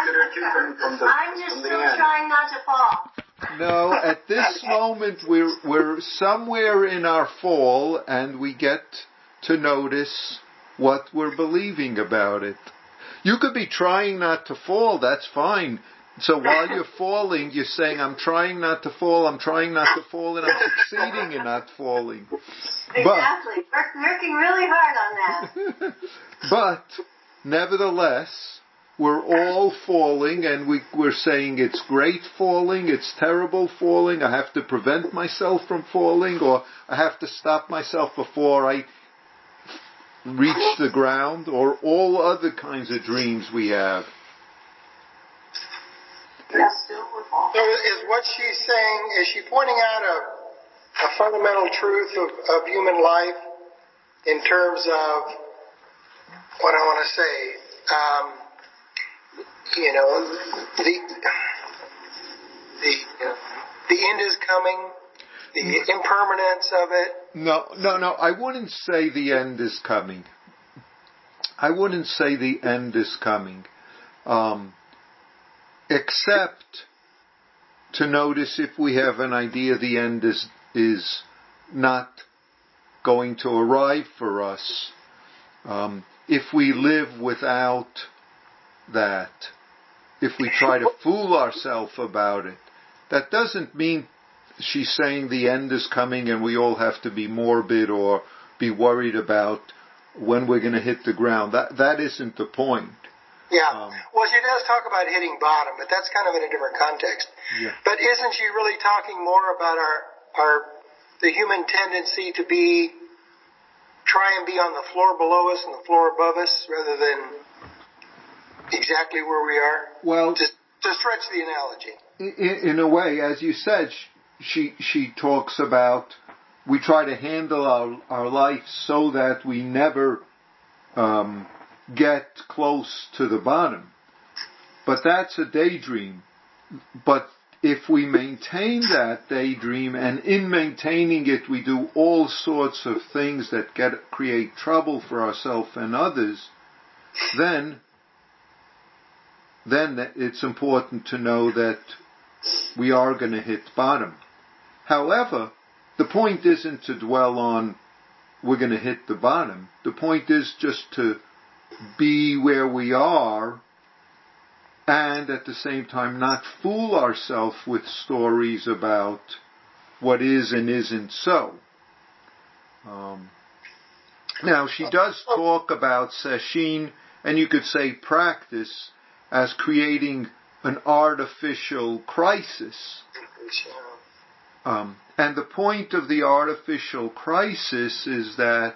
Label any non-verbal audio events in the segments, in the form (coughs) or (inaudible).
I'm just still trying not to fall. No, at this (laughs) moment we're we're somewhere in our fall and we get to notice what we're believing about it. You could be trying not to fall, that's fine. So while you're (laughs) falling, you're saying, I'm trying not to fall, I'm trying not to fall, and I'm (laughs) succeeding in not falling. Exactly. But, working really hard on that. but, nevertheless, we're all falling and we, we're saying it's great falling, it's terrible falling, I have to prevent myself from falling, or I have to stop myself before I reach the ground, or all other kinds of dreams we have. So is what she's saying, is she pointing out a, a fundamental truth of, of human life in terms of what I want to say? Um, you know, the the the end is coming, the impermanence of it. No, no, no. I wouldn't say the end is coming. I wouldn't say the end is coming, um, except to notice if we have an idea the end is is not going to arrive for us. Um, if we live without that, if we try to fool ourselves about it, that doesn't mean she's saying the end is coming and we all have to be morbid or be worried about when we're going to hit the ground. That that isn't the point. Yeah. Um, well, she does talk about hitting bottom, but that's kind of in a different context. Yeah. But isn't she really talking more about our our the human tendency to be try and be on the floor below us and the floor above us rather than exactly where we are? Well, just to stretch the analogy. In, in a way, as you said, she she talks about we try to handle our our life so that we never um, get close to the bottom. But that's a daydream. But if we maintain that daydream and in maintaining it we do all sorts of things that get create trouble for ourselves and others, then then it's important to know that we are going to hit bottom. However, the point isn't to dwell on we're going to hit the bottom. The point is just to be where we are and at the same time not fool ourselves with stories about what is and isn't so. Um, now she does talk about sesshin, and you could say practice, as creating an artificial crisis. Um, and the point of the artificial crisis is that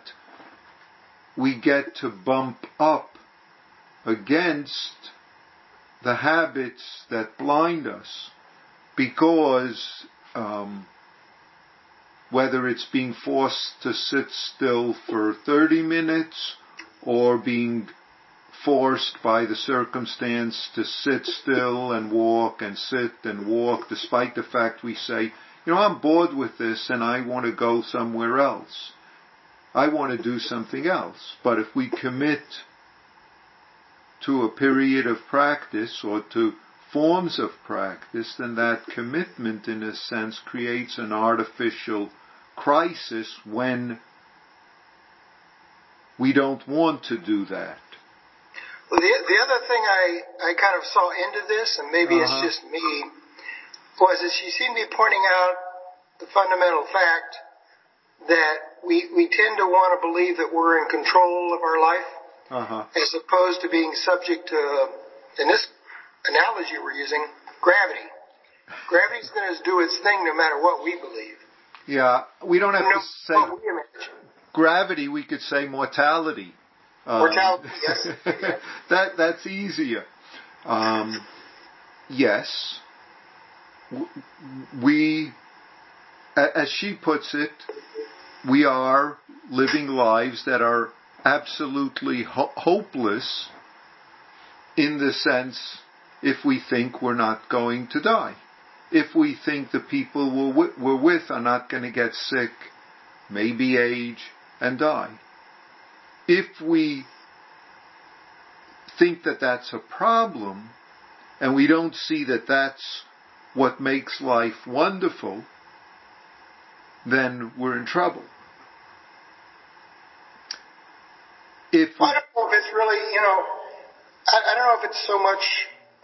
we get to bump up against the habits that blind us because um, whether it's being forced to sit still for 30 minutes or being forced by the circumstance to sit still and walk and sit and walk despite the fact we say, you know, I'm bored with this and I want to go somewhere else. I want to do something else. But if we commit to a period of practice or to forms of practice, then that commitment in a sense creates an artificial crisis when we don't want to do that. Well, the, the other thing I, I kind of saw into this, and maybe uh-huh. it's just me, was that she seemed to be pointing out the fundamental fact that we, we tend to want to believe that we're in control of our life uh-huh. as opposed to being subject to, in this analogy we're using, gravity. Gravity's going to do its thing no matter what we believe. Yeah, we don't have no, to say gravity. We could say mortality. Mortality, um, yes. (laughs) that that's easier. Um, yes, we, as she puts it, we are living lives that are absolutely ho- hopeless in the sense if we think we're not going to die. If we think the people we're with, we're with are not going to get sick, maybe age, and die. If we think that that's a problem, and we don't see that that's what makes life wonderful, then we're in trouble. If we, I don't know if it's really, you know, I, I don't know if it's so much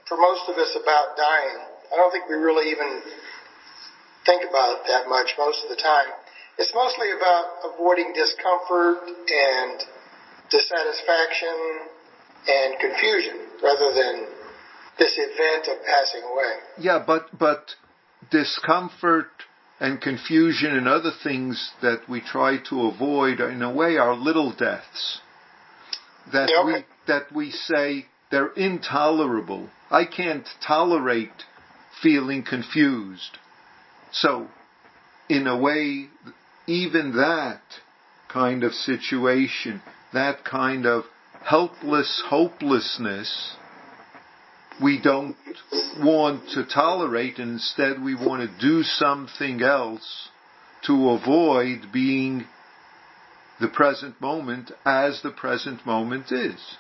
for most of us about dying. I don't think we really even think about it that much most of the time. It's mostly about avoiding discomfort and dissatisfaction and confusion rather than this event of passing away. yeah, but but discomfort and confusion and other things that we try to avoid, in a way, are little deaths that Yeah, we that we say they're intolerable. I can't tolerate feeling confused. So, in a way, even that kind of situation, that kind of helpless hopelessness, we don't want to tolerate, and instead we want to do something else to avoid being the present moment as the present moment is.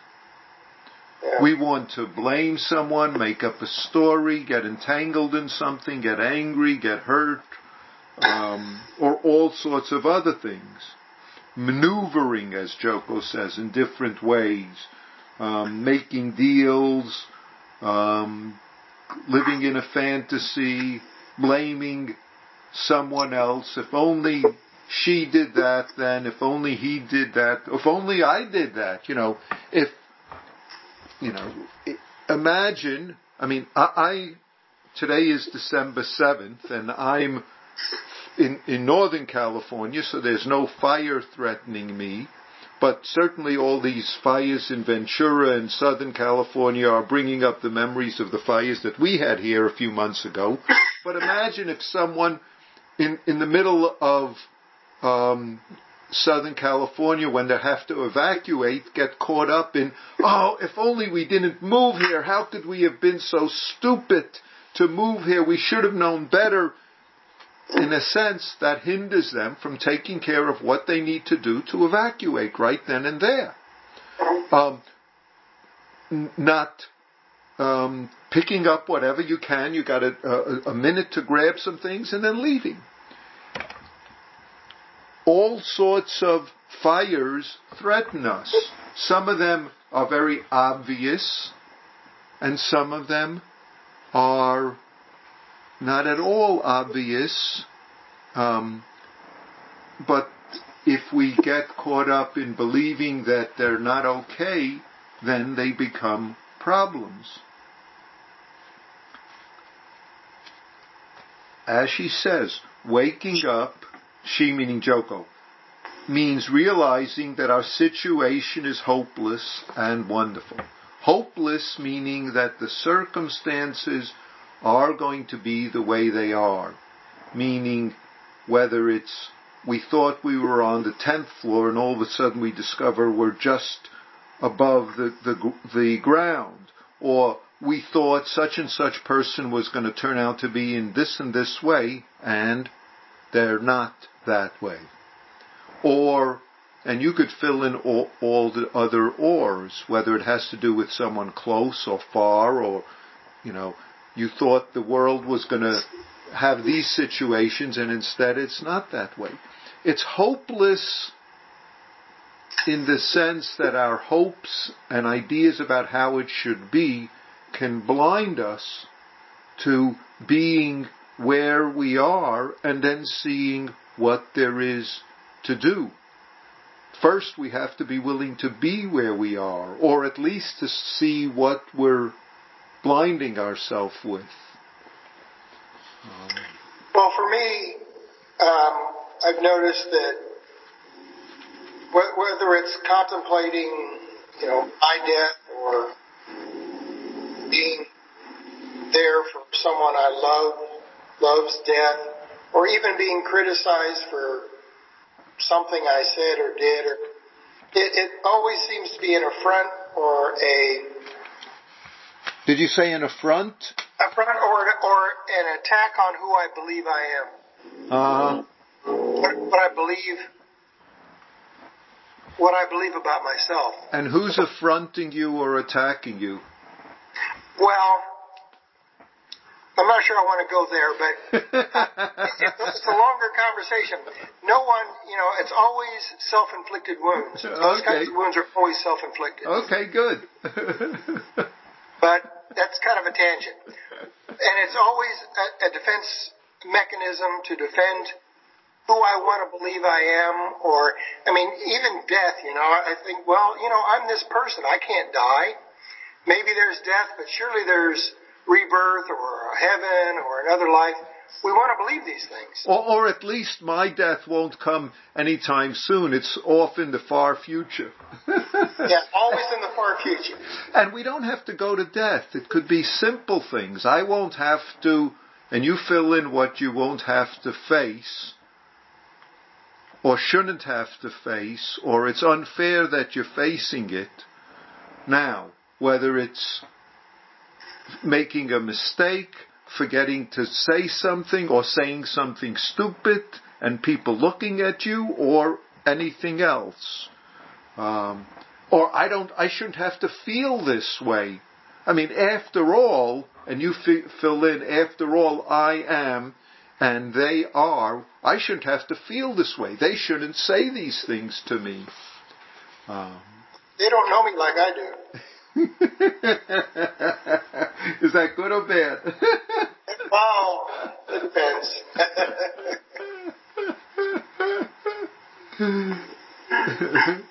We want to blame someone, make up a story, get entangled in something, get angry, get hurt, um, or all sorts of other things. Maneuvering, as Joko says, in different ways, um, making deals, um, living in a fantasy, blaming someone else. If only she did that, then if only he did that, if only I did that, you know, if you know, imagine, I mean, I, I today is December 7th and I'm in, in Northern California, so there's no fire threatening me. But certainly all these fires in Ventura and Southern California are bringing up the memories of the fires that we had here a few months ago. (coughs) But imagine if someone in, in the middle of um, Southern California when they have to evacuate get caught up in, oh, if only we didn't move here. How could we have been so stupid to move here? We should have known better. In a sense, that hinders them from taking care of what they need to do to evacuate right then and there. Um, not um, picking up whatever you can. You got a, a, a minute to grab some things and then leaving all sorts of fires threaten us. Some of them are very obvious, and some of them are not at all obvious. Um, but if we get caught up in believing that they're not okay, then they become problems. As she says, waking up she meaning Joko, means realizing that our situation is hopeless and wonderful. Hopeless meaning that the circumstances are going to be the way they are. Meaning whether it's we thought we were on the 10th floor and all of a sudden we discover we're just above the, the, the ground. Or we thought such and such person was going to turn out to be in this and this way and they're not that way. Or, and you could fill in all, all the other ors, whether it has to do with someone close or far, or, you know, you thought the world was going to have these situations and instead it's not that way. It's hopeless in the sense that our hopes and ideas about how it should be can blind us to being where we are and then seeing what there is to do. First, we have to be willing to be where we are, or at least to see what we're blinding ourselves with. Um, Well, for me, um, I've noticed that wh- whether it's contemplating, you know, my death or being there for someone I love, love's death, or even being criticized for something I said or did, or it, it always seems to be an affront or a did you say an affront? affront or or an attack on who I believe I am. Uh, what, what I believe, what I believe about myself. and who's affronting you or attacking you? Well, I'm not sure I want to go there, but (laughs) it's a longer conversation. No one, you know, it's always self-inflicted wounds. Those Okay. kinds of wounds are always self-inflicted. Okay, good. (laughs) But that's kind of a tangent. And it's always a, a defense mechanism to defend who I want to believe I am, or, I mean, even death, you know, I think, well, you know, I'm this person. I can't die. Maybe there's death, but surely there's rebirth or heaven or another life. We want to believe these things. or, or at least my death won't come anytime soon. It's off in the far future. (laughs) Yeah, always in the far future. And we don't have to go to death. It could be simple things. I won't have to, and you fill in what you won't have to face, or shouldn't have to face, or it's unfair that you're facing it. Now, whether it's making a mistake, forgetting to say something, or saying something stupid, and people looking at you, or anything else. Um, or I don't, I shouldn't have to feel this way. I mean, after all, and you fi- fill in, after all, I am, and they are, I shouldn't have to feel this way. They shouldn't say these things to me. Um, They don't know me like I do. (laughs) Is that good or bad? (laughs) Well, it depends. (laughs)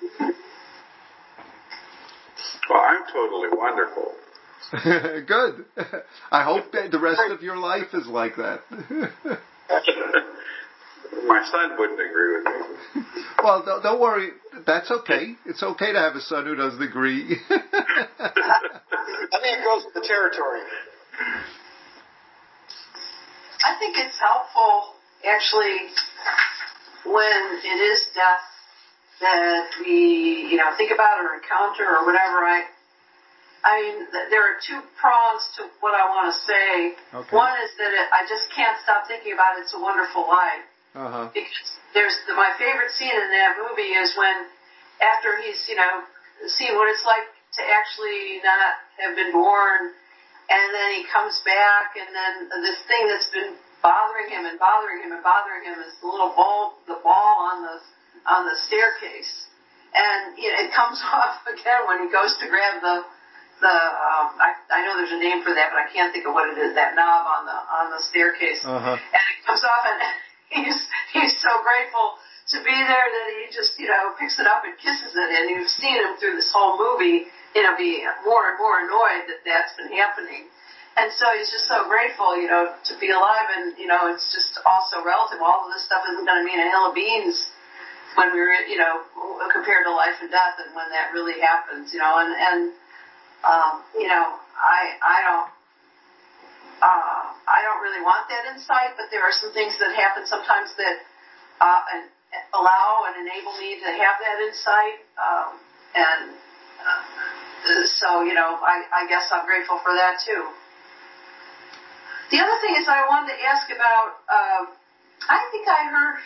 Well, I'm totally wonderful. good. I hope that the rest of your life is like that. My son wouldn't agree with me. (laughs) well, don't, don't worry. That's okay. It's okay to have a son who doesn't agree. (laughs) I think it goes with the territory. I think it's helpful, actually, when it is death that we, you know, think about or encounter or whatever. I, I mean, th- there are two prongs to what I want to say. Okay. One is that it, I just can't stop thinking about It's a Wonderful Life. Uh-huh. because there's the, my favorite scene in that movie is when after he's you know seen what it's like to actually not have been born and then he comes back and then this thing that's been bothering him and bothering him and bothering him is the little ball the ball on the on the staircase and you know, it comes (laughs) off again when he goes to grab the the um, I, I know there's a name for that but I can't think of what it is that knob on the on the staircase Uh-huh. and it comes off and (laughs) he's he's so grateful to be there that he just you know picks it up and kisses it. And you've seen him through this whole movie you know be more and more annoyed that that's been happening. And so he's just so grateful you know to be alive. And you know it's just also relative. All of this stuff isn't going to mean a hill of beans when we're you know compared to life and death and when that really happens you know. And and um you know i i don't uh, I don't really want that insight, but there are some things that happen sometimes that uh, and allow and enable me to have that insight. Um, and uh, so, you know, I, I guess I'm grateful for that too. The other thing is, I wanted to ask about. Um, I think I heard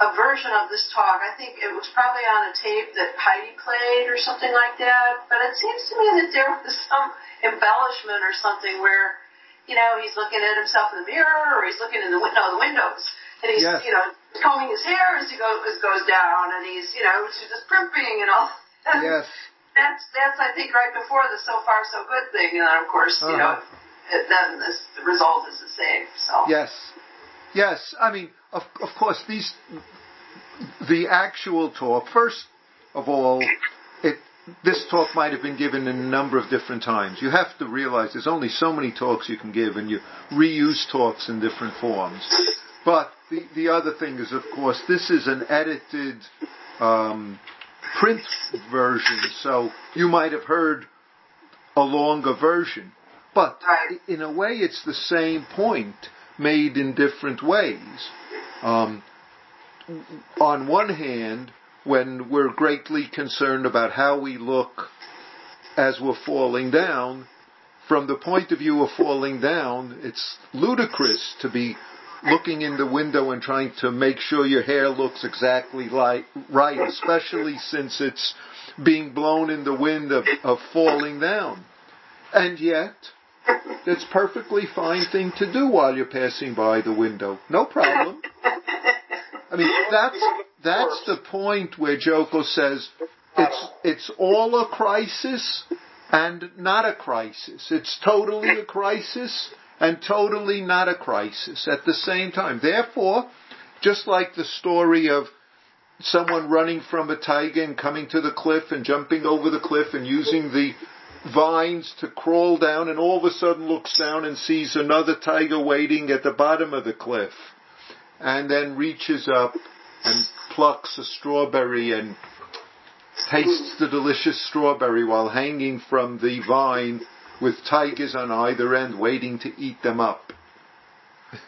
a version of this talk. I think it was probably on a tape that Heidi played or something like that. But it seems to me that there was some embellishment or something where you know, he's looking at himself in the mirror or he's looking in the window, the windows, and he's, Yes. you know, combing his hair as he goes as goes down, and he's, you know, just primping and all. And Yes. (laughs) That's that's I think right before the so far so good thing, and then of course, you know, Uh-huh. it, then this, the result is the same. So Yes. Yes. I mean, of, of course, these, the actual talk, first of all, this talk might have been given in a number of different times. You have to realize there's only so many talks you can give and you reuse talks in different forms. But the, the other thing is, of course, this is an edited, um, print version, so you might have heard a longer version. But in a way, it's the same point made in different ways. Um, on one hand, when we're greatly concerned about how we look as we're falling down, from the point of view of falling down, it's ludicrous to be looking in the window and trying to make sure your hair looks exactly like right, especially since it's being blown in the wind of, of falling down. And yet, It's perfectly fine thing to do while you're passing by the window. No problem. I mean, that's that's the point where Joko says it's it's all a crisis and not a crisis. It's totally a crisis and totally not a crisis at the same time. Therefore, just like the story of someone running from a tiger and coming to the cliff and jumping over the cliff and using the vines to crawl down and all of a sudden looks down and sees another tiger waiting at the bottom of the cliff and then reaches up and plucks a strawberry and tastes the delicious strawberry while hanging from the vine with tigers on either end waiting to eat them up. (laughs)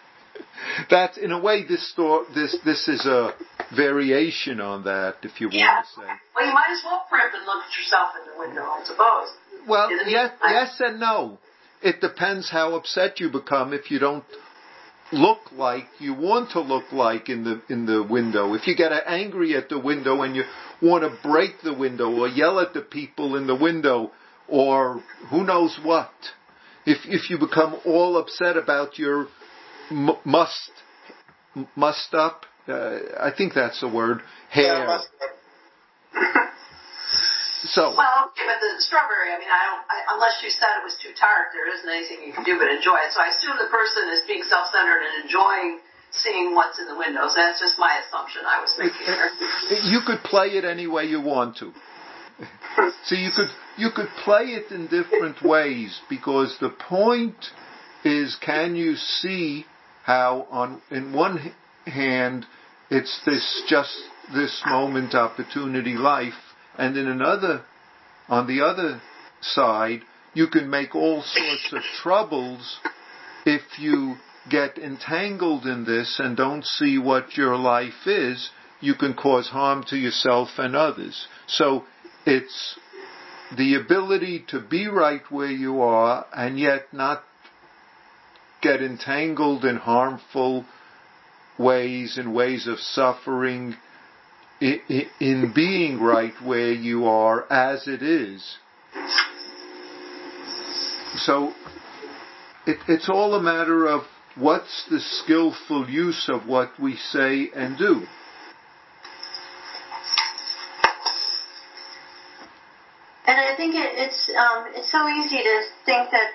That, in a way, this store, this this is a variation on that, if you Yeah. want to say. Well, you might as well primp and look at yourself in the window, I suppose. Well, yes, yes and no. It depends how upset you become if you don't look like you want to look like in the in the window. If you get angry at the window and you want to break the window or yell at the people in the window or who knows what. If if you become all upset about your m- must must up, uh, I think that's a word. Hair. Yeah, So Well, okay, but the strawberry, I mean, I don't, I, unless you said it was too tart, there isn't anything you can do but enjoy it. So I assume the person is being self-centered and enjoying seeing what's in the windows. That's just my assumption I was making (laughs) you could play it any way you want to. (laughs) So you could you could play it in different ways because the point is can you see how on in one hand it's this just this moment opportunity life and in another on the other side you can make all sorts of troubles if you get entangled in this and don't see what your life is, you can cause harm to yourself and others. So it's the ability to be right where you are and yet not get entangled in harmful ways and ways of suffering in being right where you are as it is. So it, it's all a matter of what's the skillful use of what we say and do. And I think it, it's um, it's so easy to think that,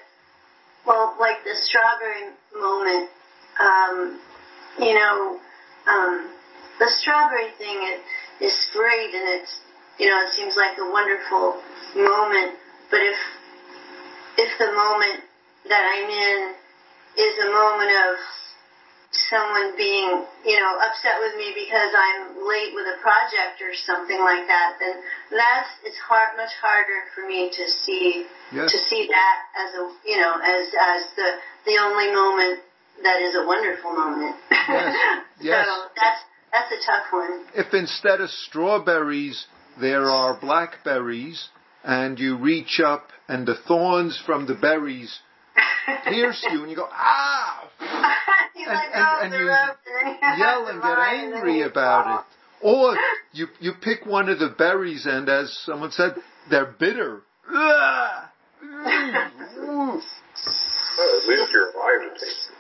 well, like the strawberry moment, um, you know, um, the strawberry thing it, is great, and it's you know it seems like a wonderful moment. But if if the moment that I'm in is a moment of someone being, you know, upset with me because I'm late with a project or something like that, then that's it's hard, much harder for me to see Yes. to see that as a, you know, as as the the only moment that is a wonderful moment. Yes. (laughs) Yes. So that's that's a tough one. If instead of strawberries there are blackberries and you reach up and the thorns from the berries (laughs) pierce you and you go, ah! (laughs) you And- let and- go and you and (laughs) yell and get run, and angry about it. Or you, you pick one of the berries and as someone said, they're bitter. Ugh. Well, at least you're alive to taste it.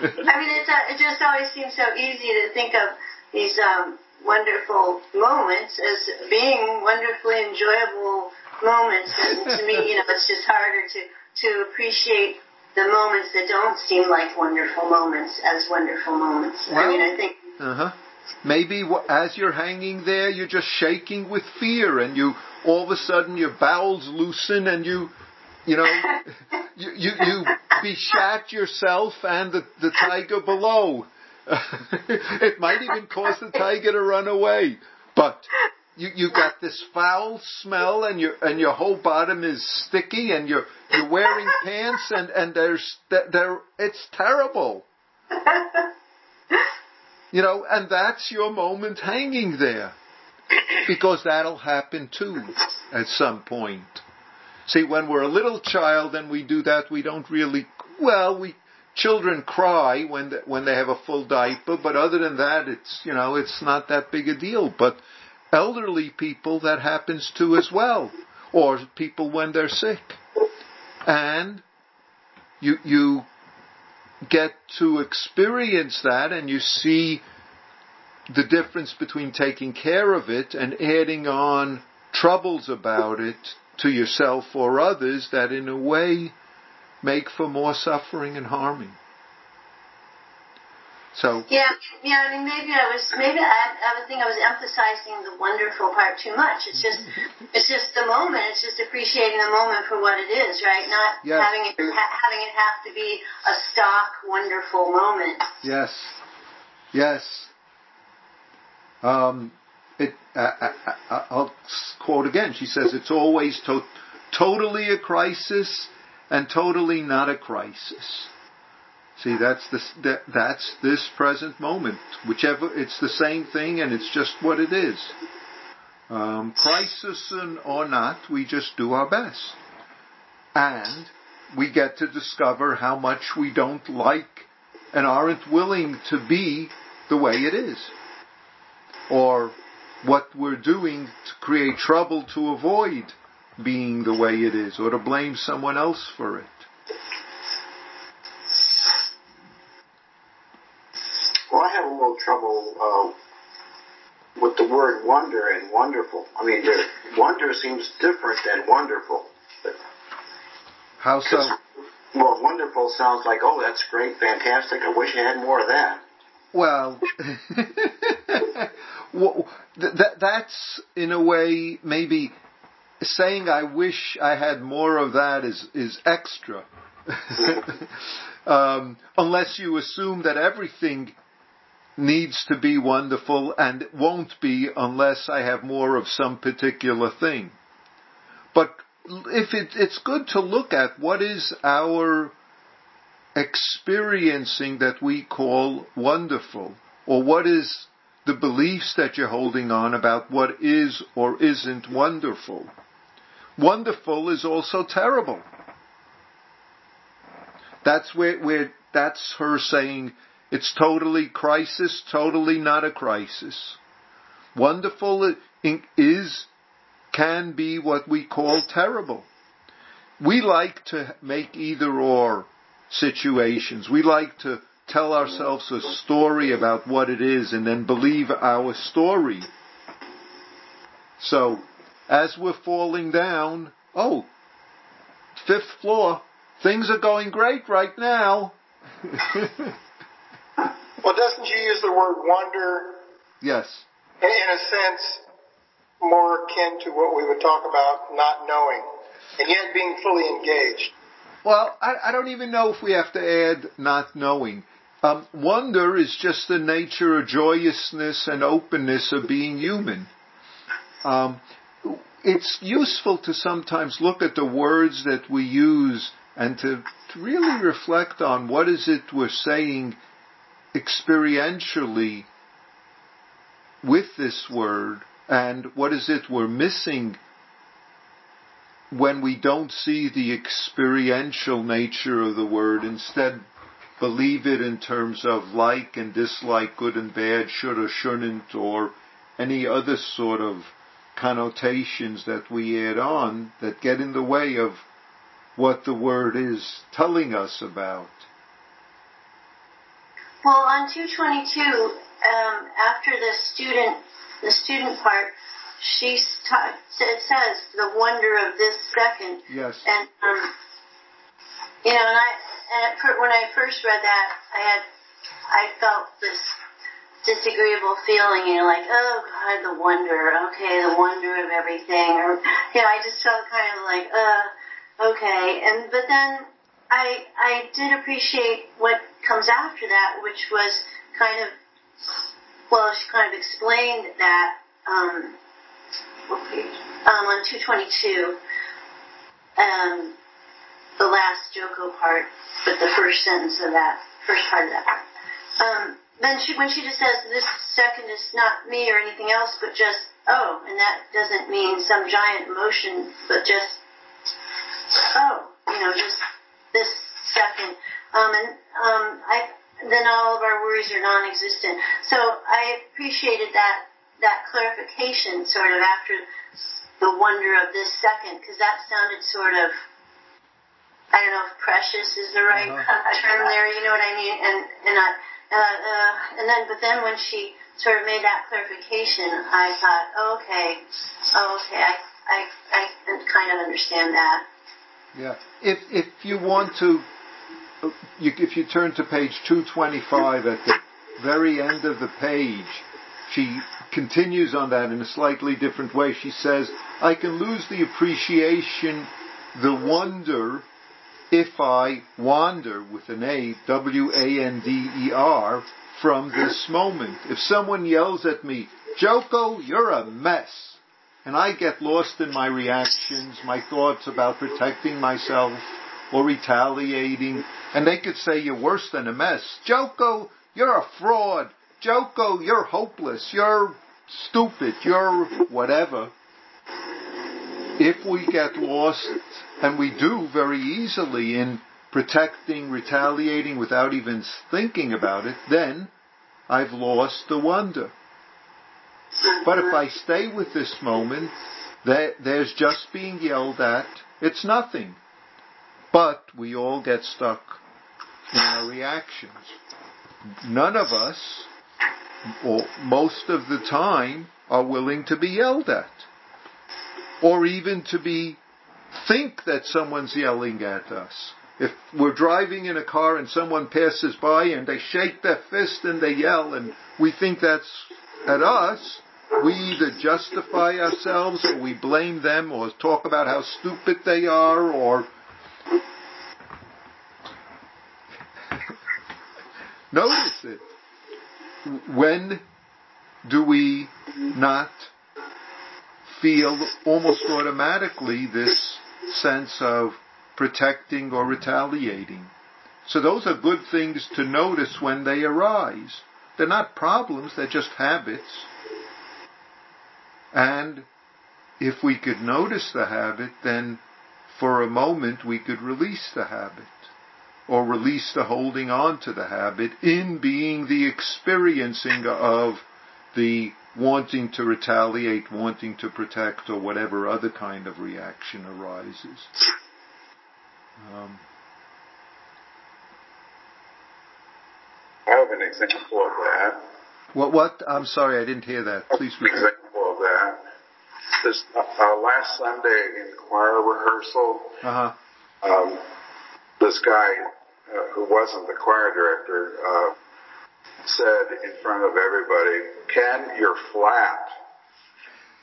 I mean, it's a, it just always seems so easy to think of these um, wonderful moments as being wonderfully enjoyable moments, and to me, you know, it's just harder to to appreciate the moments that don't seem like wonderful moments as wonderful moments. I mean, I think Uh-huh. Maybe as you're hanging there, you're just shaking with fear, and you all of a sudden your bowels loosen, and you, you know, (laughs) you you, you beshat yourself and the the tiger below. It might even cause the tiger to run away, but you you got this foul smell, and your and your whole bottom is sticky, and you're you're wearing (laughs) pants, and and there's there it's terrible. You know, and that's your moment hanging there. Because that'll happen too at some point. See, when we're a little child and we do that, we don't really, well, we, children cry when they, when they have a full diaper, but other than that, it's, you know, it's not that big a deal. But elderly people, that happens to as well. Or people when they're sick. And you, you get to experience that and you see the difference between taking care of it and adding on troubles about it to yourself or others that in a way make for more suffering and harming. So yeah, yeah. I mean, maybe I was maybe I, I would think I was emphasizing the wonderful part too much. It's just (laughs) it's just the moment. It's just appreciating the moment for what it is, right? Not yes. having it ha- having it have to be a stock wonderful moment. Yes, yes. Um, it. Uh, uh, uh, I, will quote again. She says it's always to- totally a crisis and totally not a crisis. See, that's this, that, that's this present moment. Whichever, it's the same thing and it's just what it is. Um, crisis or not, we just do our best. And we get to discover how much we don't like and aren't willing to be the way it is. Or what we're doing to create trouble to avoid being the way it is, or to blame someone else for it. Well, I have a little trouble uh, with the word wonder and wonderful. I mean, wonder seems different than wonderful. How so? Well, wonderful sounds like, oh, that's great, fantastic. I wish I had more of that. Well, (laughs) well that, that's in a way maybe saying I wish I had more of that is is extra. (laughs) um, unless you assume that everything needs to be wonderful and won't be unless I have more of some particular thing. But if it, it's good to look at what is our experiencing that we call wonderful, or what is the beliefs that you're holding on about what is or isn't wonderful. Wonderful is also terrible. That's where, where that's her saying it's totally crisis, totally not a crisis. Wonderful is, can be what we call terrible. We like to make either or situations. We like to tell ourselves a story about what it is and then believe our story. So, as we're falling down, oh, fifth floor, things are going great right now. (laughs) Well, doesn't you use the word wonder? Yes. In, a sense, more akin to what we would talk about not knowing, and yet being fully engaged. Well, I, I don't even know if we have to add not knowing. Um, wonder is just the nature of joyousness and openness of being human. Um, it's useful to sometimes look at the words that we use and to, really reflect on what is it we're saying experientially with this word and what is it we're missing when we don't see the experiential nature of the word, instead believe it in terms of like and dislike, good and bad, should or shouldn't, or any other sort of connotations that we add on that get in the way of what the word is telling us about. Well, on 222, um, after the student, the student part, she ta- it says the wonder of this second. Yes. And um, you know, and I and when I first read that, I had I felt this disagreeable feeling, you know, like, oh God, the wonder, okay, the wonder of everything, or know, I just felt kind of like, uh, okay, and but then I I did appreciate what comes after that, which was kind of well, she kind of explained that um, um, on 222, um, the last Joko part, but the first sentence of that first part of that. Um, then she, when she just says this second is not me or anything else, but just oh, and that doesn't mean some giant emotion, but just oh, you know, just this second. Um, and um, I then all of our worries are non-existent. So I appreciated that that clarification, sort of after the wonder of this second, because that sounded sort of I don't know if precious is the right uh-huh. term there. You know what I mean? And and I, Uh, uh, and then but then when she sort of made that clarification, I thought, oh, okay, oh, okay, I I I kind of understand that. Yeah. If if you want to, you, if you turn to page 225 at the very end of the page, she continues on that in a slightly different way. She says, I can lose the appreciation, the wonder, if I wander with an A, W-A-N-D-E-R, from this moment. If someone yells at me, Joko, you're a mess, and I get lost in my reactions, my thoughts about protecting myself or retaliating, and they could say you're worse than a mess. Joko, you're a fraud. Joko, you're hopeless. You're stupid. You're whatever. If we get lost, and we do very easily in protecting, retaliating without even thinking about it, then I've lost the wonder. But if I stay with this moment, there's just being yelled at. It's nothing. But we all get stuck in our reactions. None of us, or most of the time, are willing to be yelled at. Or even to be, think that someone's yelling at us. If we're driving in a car and someone passes by and they shake their fist and they yell and we think that's at us, we either justify ourselves or we blame them or talk about how stupid they are or (laughs) notice it. When do we not feel almost automatically this sense of protecting or retaliating? So those are good things to notice when they arise. They're not problems, they're just habits. And if we could notice the habit, then for a moment we could release the habit or release the holding on to the habit in being the experiencing of the wanting to retaliate, wanting to protect, or whatever other kind of reaction arises. Um, I have an example of that. What? What? I'm sorry, I didn't hear that. Please repeat this uh, last Sunday in choir rehearsal, uh-huh. um, this guy uh, who wasn't the choir director uh, said in front of everybody, "Ken, you're flat."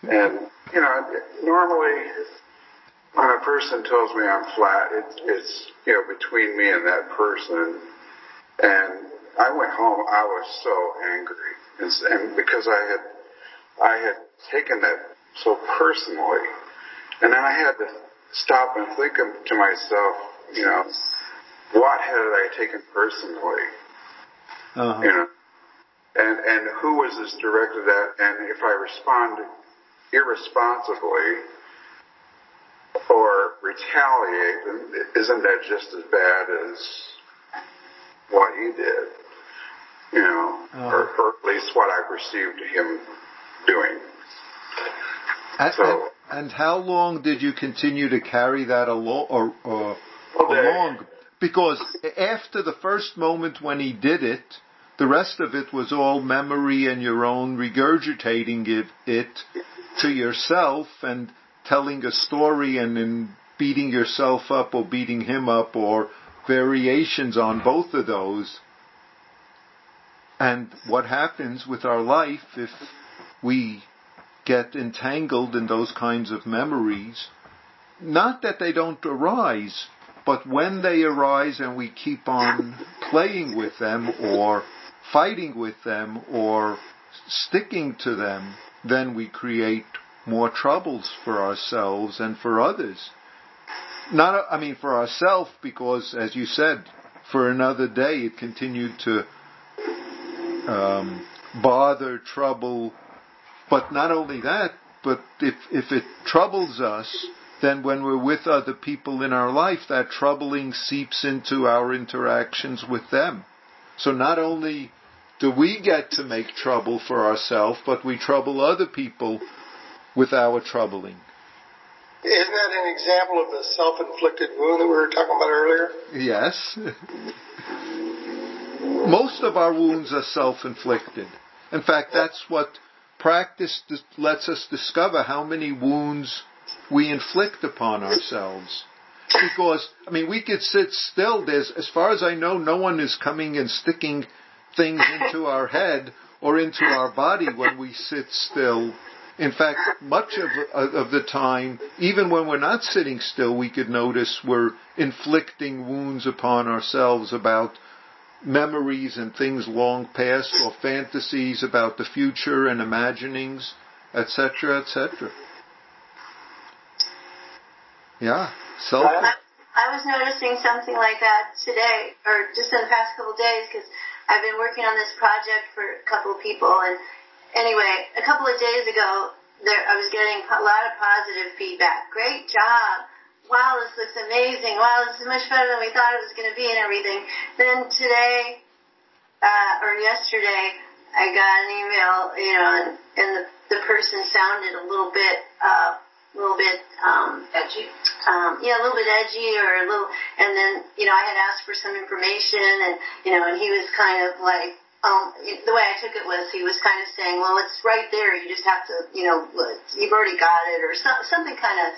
And you know, normally when a person tells me I'm flat, it's, it's you know between me and that person. And I went home, I was so angry, and, and because I had I had taken that so personally. And then I had to stop and think to myself, you know, what had I taken personally? Uh-huh. You know, and and who was this directed at? And if I respond irresponsibly or retaliate, isn't that just as bad as what he did? You know, uh-huh. or, or at least what I perceived him doing. And, so, and, and, how long did you continue to carry that along? Or, or along? Because after the first moment when he did it, the rest of it was all memory and your own regurgitating it, it to yourself and telling a story and then beating yourself up or beating him up or variations on both of those. And what happens with our life if we get entangled in those kinds of memories. Not that they don't arise, but when they arise and we keep on playing with them or fighting with them or sticking to them, then we create more troubles for ourselves and for others. Not, I mean, for ourselves because, as you said, for another day it continued to um, bother, trouble, but not only that, but if, if it troubles us, then when we're with other people in our life, that troubling seeps into our interactions with them. So not only do we get to make trouble for ourselves, but we trouble other people with our troubling. Isn't that an example of the self-inflicted wound that we were talking about earlier? Yes. Most of our wounds are self-inflicted. In fact, that's what practice lets us discover how many wounds we inflict upon ourselves. Because, I mean, we could sit still. There's, as far as I know, no one is coming and sticking things into our head or into our body when we sit still. In fact, much of, of the time, even when we're not sitting still, we could notice we're inflicting wounds upon ourselves about memories and things long past or fantasies about the future and imaginings, etc., etc. Yeah, self. I was noticing something like that today, or just in the past couple of days, because I've been working on this project for a couple of people, and anyway, a couple of days ago, there I was getting a lot of positive feedback. Great job wow, this looks amazing. Wow, this is much better than we thought it was going to be and everything. Then today, uh, or yesterday, I got an email, you know, and, and the, the person sounded a little bit, uh, little bit, um, edgy. Um, yeah, a little bit edgy or a little, and then, you know, I had asked for some information and, you know, and he was kind of like, um, the way I took it was he was kind of saying, well, it's right there. You just have to, you know, you've already got it or some, something kind of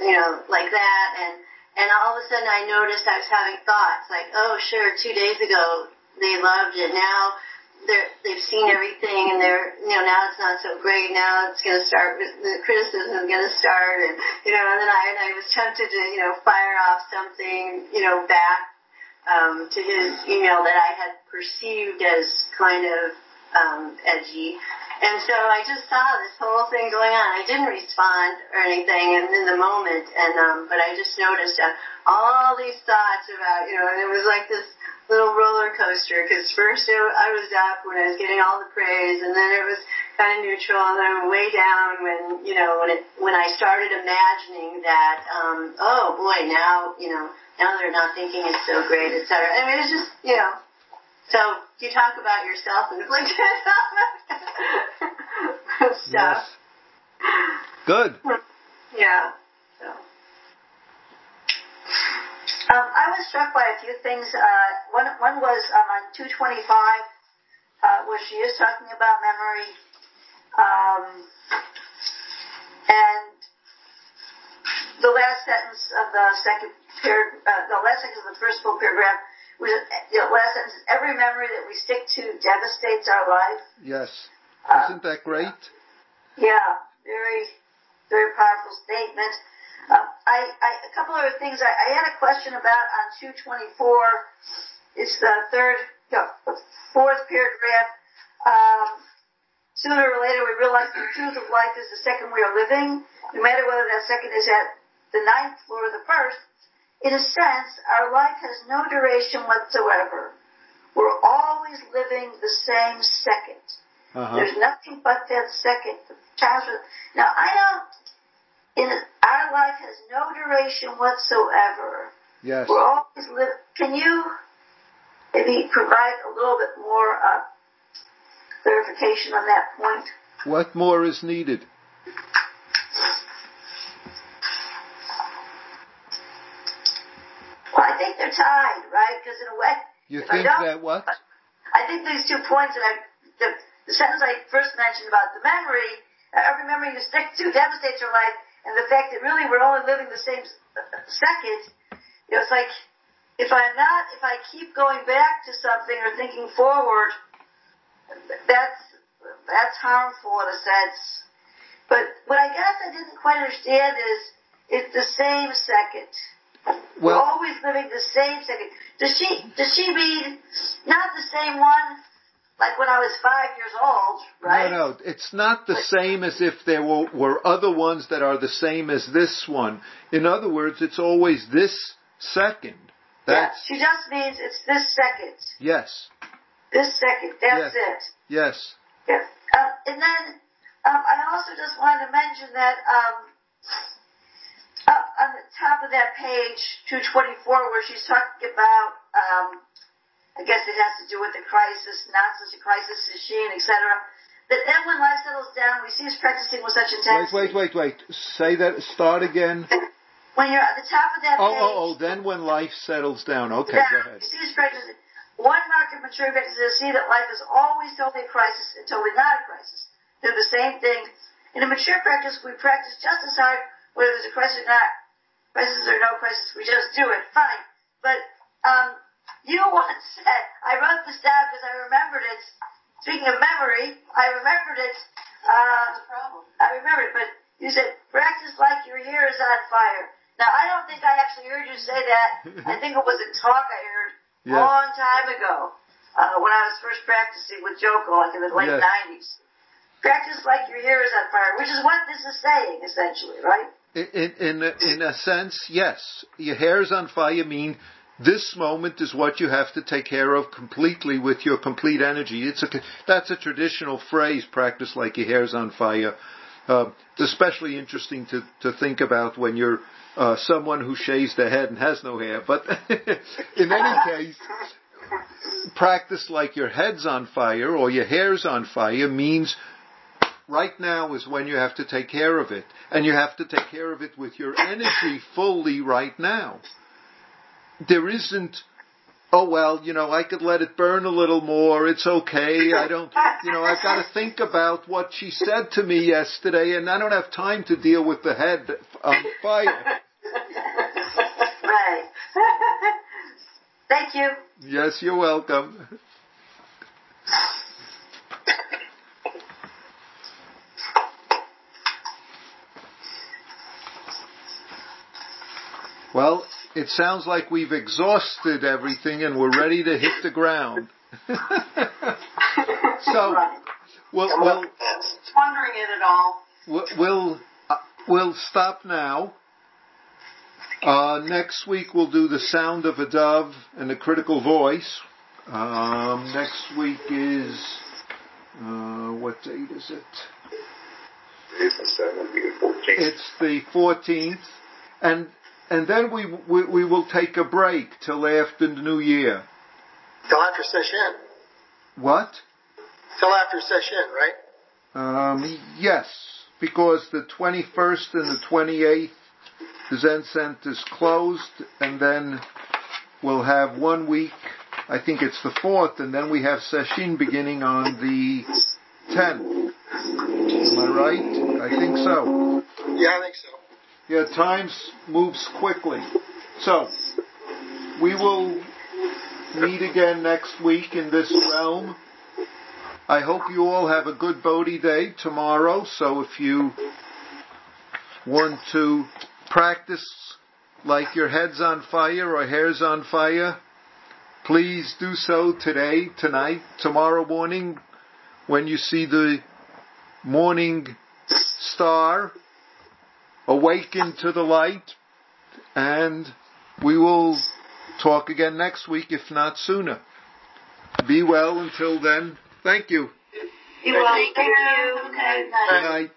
you know, like that. And, and all of a sudden I noticed I was having thoughts like, oh, sure, two days ago they loved it. Now they're, they've seen everything and they're, you know, now it's not so great. Now it's going to start, the criticism is going to start. And, you know, and then I, and I was tempted to, you know, fire off something, you know, back, um, to his email that I had perceived as kind of, um, edgy. And so I just saw this whole thing going on. I didn't respond or anything in, in the moment, and um, but I just noticed uh, all these thoughts about, you know, and it was like this little roller coaster. Because first it, I was up when I was getting all the praise, and then it was kind of neutral, and then way down when, you know, when it when I started imagining that, um, oh boy, now, you know, now they're not thinking it's so great, et cetera. I mean, it was just, you know, so you talk about yourself and inflicted (laughs) stuff. Yes. Good. Yeah. So. Um, I was struck by a few things. Uh, one, one was um, on 225, uh, where she is talking about memory. Um, and the last sentence of the second par- uh, the last sentence of the first full paragraph which is, you know, last sentence, every memory that we stick to devastates our life. Yes. Uh, Isn't that great? Yeah, very, very powerful statement. Uh, I, I, a couple other things I, I had a question about on 224. It's the third, no, fourth paragraph. Um, sooner or later we realize the truth of life is the second we are living, no matter whether that second is at the ninth floor or the first. In a sense, our life has no duration whatsoever. We're always living the same 2nd uh-huh. There's nothing but that second. Now, I don't, in our life has no duration whatsoever. Yes. We're always live. Can you maybe provide a little bit more uh, clarification on that point? What more is needed? Well, I think they're tied, right? Because in a way, you think that what? I think these two points that I, the, the sentence I first mentioned about the memory, every memory you stick to devastates your life, and the fact that really we're only living the same second. You know, it's like if I'm not, if I keep going back to something or thinking forward, that's that's harmful in a sense. But what I guess I didn't quite understand is it's the same second. Well, We're always living the same second. Does she does she mean not the same one like when I was five years old, right? No, no, it's not the same as if there were, were other ones that are the same as this one. In other words, it's always this second. That's, yeah, she just means it's this second. Yes. This second, that's yes. it. Yes. Yes. Um, and then um, I also just wanted to mention that um, up on the top of that page, 224, where she's talking about, um, I guess it has to do with the crisis, not such a crisis as she, and etc. But then when life settles down, we cease practicing with such intensity. Wait, wait, wait, wait. Say that. Start again. (laughs) When you're at the top of that Oh, page, oh, oh. Then when life settles down. Okay, go down, ahead. you cease practicing. One mark of practice is to see that life is always totally a crisis and totally not a crisis. They're the same thing. In a mature practice, we practice just as hard, whether there's a crisis or not. Crisis or no crisis, we just do it. Fine. But um, you once said, (laughs) I wrote this down because I remembered it. Speaking of memory, I remembered it. Uh, That's a problem. I remember it, but you said, practice like your hair is on fire. Now, I don't think I actually heard you say that. (laughs) I think it was a talk I heard a Yeah. long time ago uh, when I was first practicing with Joko, like in the late Yes. 90s. Practice like your hair is on fire, which is what this is saying, essentially, right? In, in, in a sense, yes. Your hair's on fire mean this moment is what you have to take care of completely with your complete energy. It's a, that's a traditional phrase, practice like your hair's on fire. Uh, it's especially interesting to, to think about when you're uh, someone who shaves their head and has no hair. But (laughs) in any case, practice like your head's on fire or your hair's on fire means right now is when you have to take care of it. And you have to take care of it with your energy fully right now. There isn't, oh well, you know, I could let it burn a little more, it's okay, I don't, you know, I've got to think about what she said to me yesterday and I don't have time to deal with the head on fire. Right. Thank you. Yes, you're welcome. Well, it sounds like we've exhausted everything and we're ready to hit the ground. (laughs) so, we'll, we'll, up. Wondering it at all. we'll, we'll, uh, we'll stop now. Uh, next week we'll do the sound of a dove and a critical voice. Um, next week is, uh, what date is it? It's the the fourteenth. It's the 14th, and and then we, we we will take a break till after the New Year. Till after session. What? Till after session, right? Um, yes, because the 21st and the 28th, the Zen Center is closed, and then we'll have one week. I think it's the fourth, and then we have session beginning on the 10th. Am I right? I think so. Yeah, I think so. Yeah, times moves quickly. So, we will meet again next week in this realm. I hope you all have a good Bodhi day tomorrow. So if you want to practice like your head's on fire or hair's on fire, please do so today, tonight, tomorrow morning when you see the morning star awaken to the light and we will talk again next week if not sooner. Be well until then. Thank you. You will. Thank you. you. Okay. Good night.